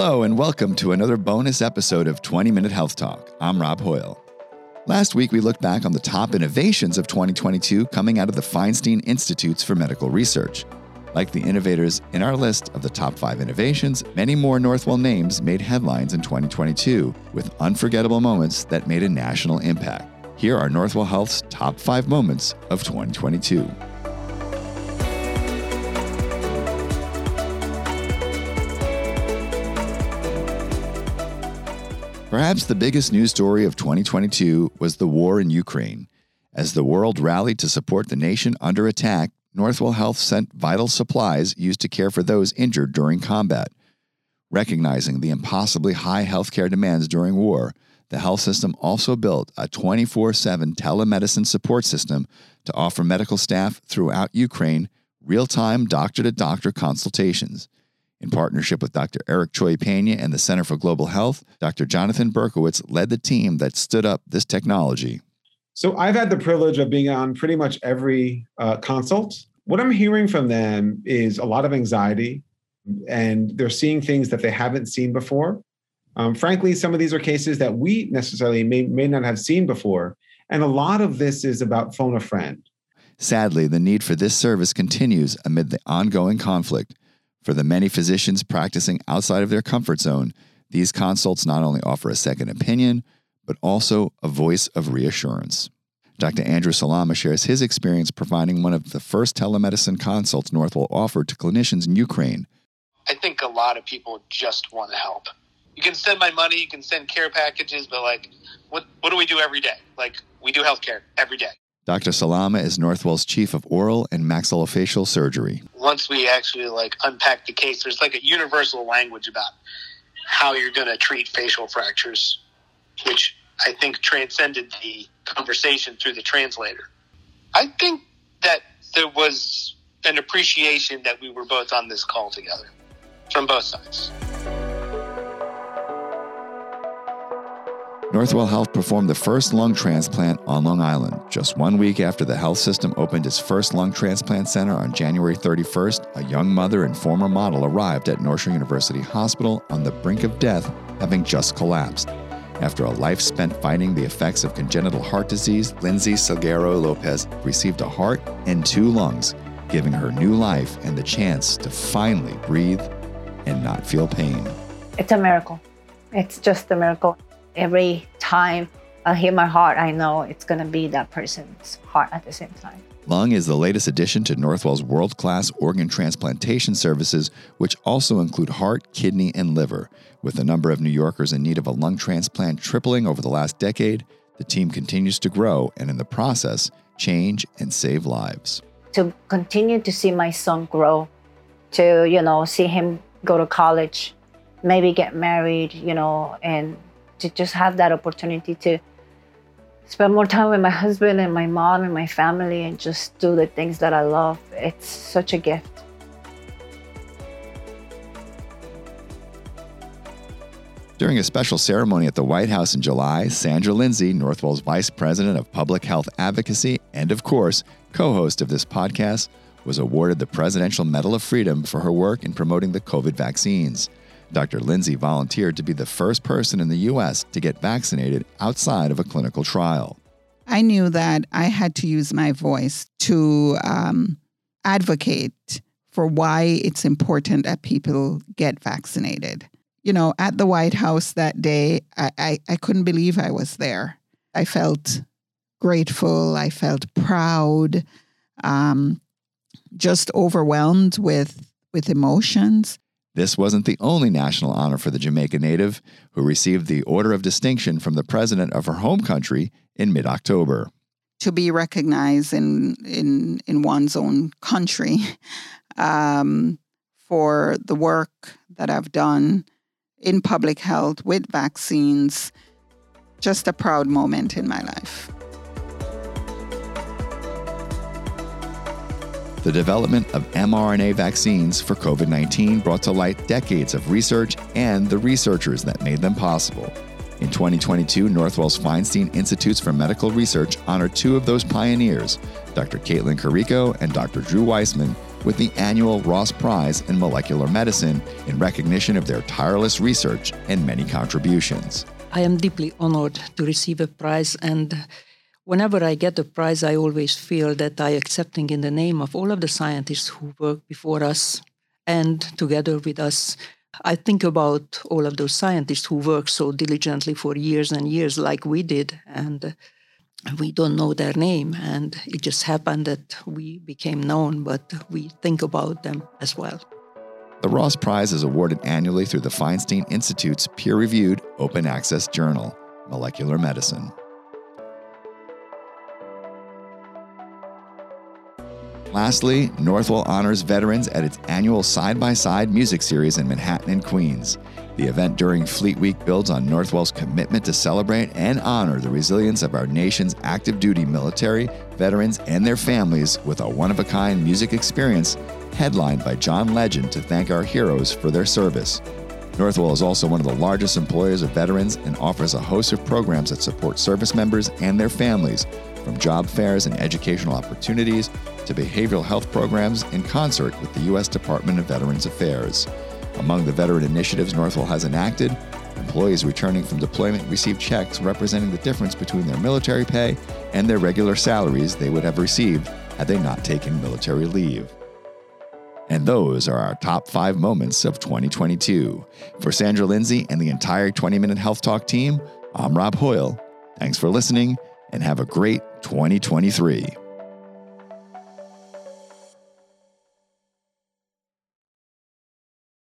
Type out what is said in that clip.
Hello, and welcome to another bonus episode of 20 Minute Health Talk. I'm Rob Hoyle. Last week, we looked back on the top innovations of 2022 coming out of the Feinstein Institutes for Medical Research. Like the innovators in our list of the top five innovations, many more Northwell names made headlines in 2022 with unforgettable moments that made a national impact. Here are Northwell Health's top five moments of 2022. Perhaps the biggest news story of 2022 was the war in Ukraine. As the world rallied to support the nation under attack, Northwell Health sent vital supplies used to care for those injured during combat. Recognizing the impossibly high healthcare demands during war, the health system also built a 24 7 telemedicine support system to offer medical staff throughout Ukraine real time doctor to doctor consultations. In partnership with Dr. Eric Cioe-Peña and the Center for Global Health, Dr. Jonathan Berkowitz led the team that stood up this technology. So I've had the privilege of being on pretty much every uh, consult. What I'm hearing from them is a lot of anxiety, and they're seeing things that they haven't seen before. Um, frankly, some of these are cases that we necessarily may, may not have seen before. And a lot of this is about phone a friend. Sadly, the need for this service continues amid the ongoing conflict. For the many physicians practicing outside of their comfort zone, these consults not only offer a second opinion, but also a voice of reassurance. Dr. Andrew Salama shares his experience providing one of the first telemedicine consults Northwell offered to clinicians in Ukraine. I think a lot of people just want to help. You can send my money, you can send care packages, but like, what, what do we do every day? Like, we do healthcare every day. Dr. Salama is Northwell's chief of oral and maxillofacial surgery. Once we actually like unpack the case, there's like a universal language about how you're going to treat facial fractures, which I think transcended the conversation through the translator. I think that there was an appreciation that we were both on this call together from both sides. Northwell Health performed the first lung transplant on Long Island. Just one week after the health system opened its first lung transplant center on January 31st, a young mother and former model arrived at North Shore University Hospital on the brink of death, having just collapsed. After a life spent fighting the effects of congenital heart disease, Lindsay Salguero Lopez received a heart and two lungs, giving her new life and the chance to finally breathe and not feel pain. It's a miracle. It's just a miracle every time I hear my heart, I know it's going to be that person's heart at the same time. Lung is the latest addition to Northwell's world class organ transplantation services, which also include heart, kidney, and liver. With the number of New Yorkers in need of a lung transplant tripling over the last decade, the team continues to grow and, in the process, change and save lives. To continue to see my son grow, to, you know, see him go to college, maybe get married, you know, and to just have that opportunity to spend more time with my husband and my mom and my family and just do the things that I love. It's such a gift. During a special ceremony at the White House in July, Sandra Lindsay, Northwell's Vice President of Public Health Advocacy and, of course, co host of this podcast, was awarded the Presidential Medal of Freedom for her work in promoting the COVID vaccines. Dr. Lindsay volunteered to be the first person in the U.S. to get vaccinated outside of a clinical trial. I knew that I had to use my voice to um, advocate for why it's important that people get vaccinated. You know, at the White House that day, I, I, I couldn't believe I was there. I felt grateful, I felt proud, um, just overwhelmed with with emotions. This wasn't the only national honor for the Jamaica native, who received the Order of Distinction from the president of her home country in mid October. To be recognized in, in, in one's own country um, for the work that I've done in public health with vaccines, just a proud moment in my life. The development of mRNA vaccines for COVID 19 brought to light decades of research and the researchers that made them possible. In 2022, Northwell's Feinstein Institutes for Medical Research honored two of those pioneers, Dr. Katalin Karikó and Dr. Drew Weissman, with the annual Ross Prize in Molecular Medicine in recognition of their tireless research and many contributions. I am deeply honored to receive a prize and whenever I get a prize, I always feel that I accepting in the name of all of the scientists who worked before us and together with us. I think about all of those scientists who worked so diligently for years and years, like we did, and we don't know their name. And it just happened that we became known, but we think about them as well. The Ross Prize is awarded annually through the Feinstein Institute's peer reviewed open access journal, Molecular Medicine. Lastly, Northwell honors veterans at its annual side by side music series in Manhattan and Queens. The event during Fleet Week builds on Northwell's commitment to celebrate and honor the resilience of our nation's active duty military, veterans, and their families with a one of a kind music experience headlined by John Legend to thank our heroes for their service. Northwell is also one of the largest employers of veterans and offers a host of programs that support service members and their families, from job fairs and educational opportunities to behavioral health programs in concert with the U.S. Department of Veterans Affairs. Among the veteran initiatives Northwell has enacted, employees returning from deployment receive checks representing the difference between their military pay and their regular salaries they would have received had they not taken military leave. And those are our top five moments of 2022. For Sandra Lindsay and the entire 20 Minute Health Talk team, I'm Rob Hoyle. Thanks for listening and have a great 2023.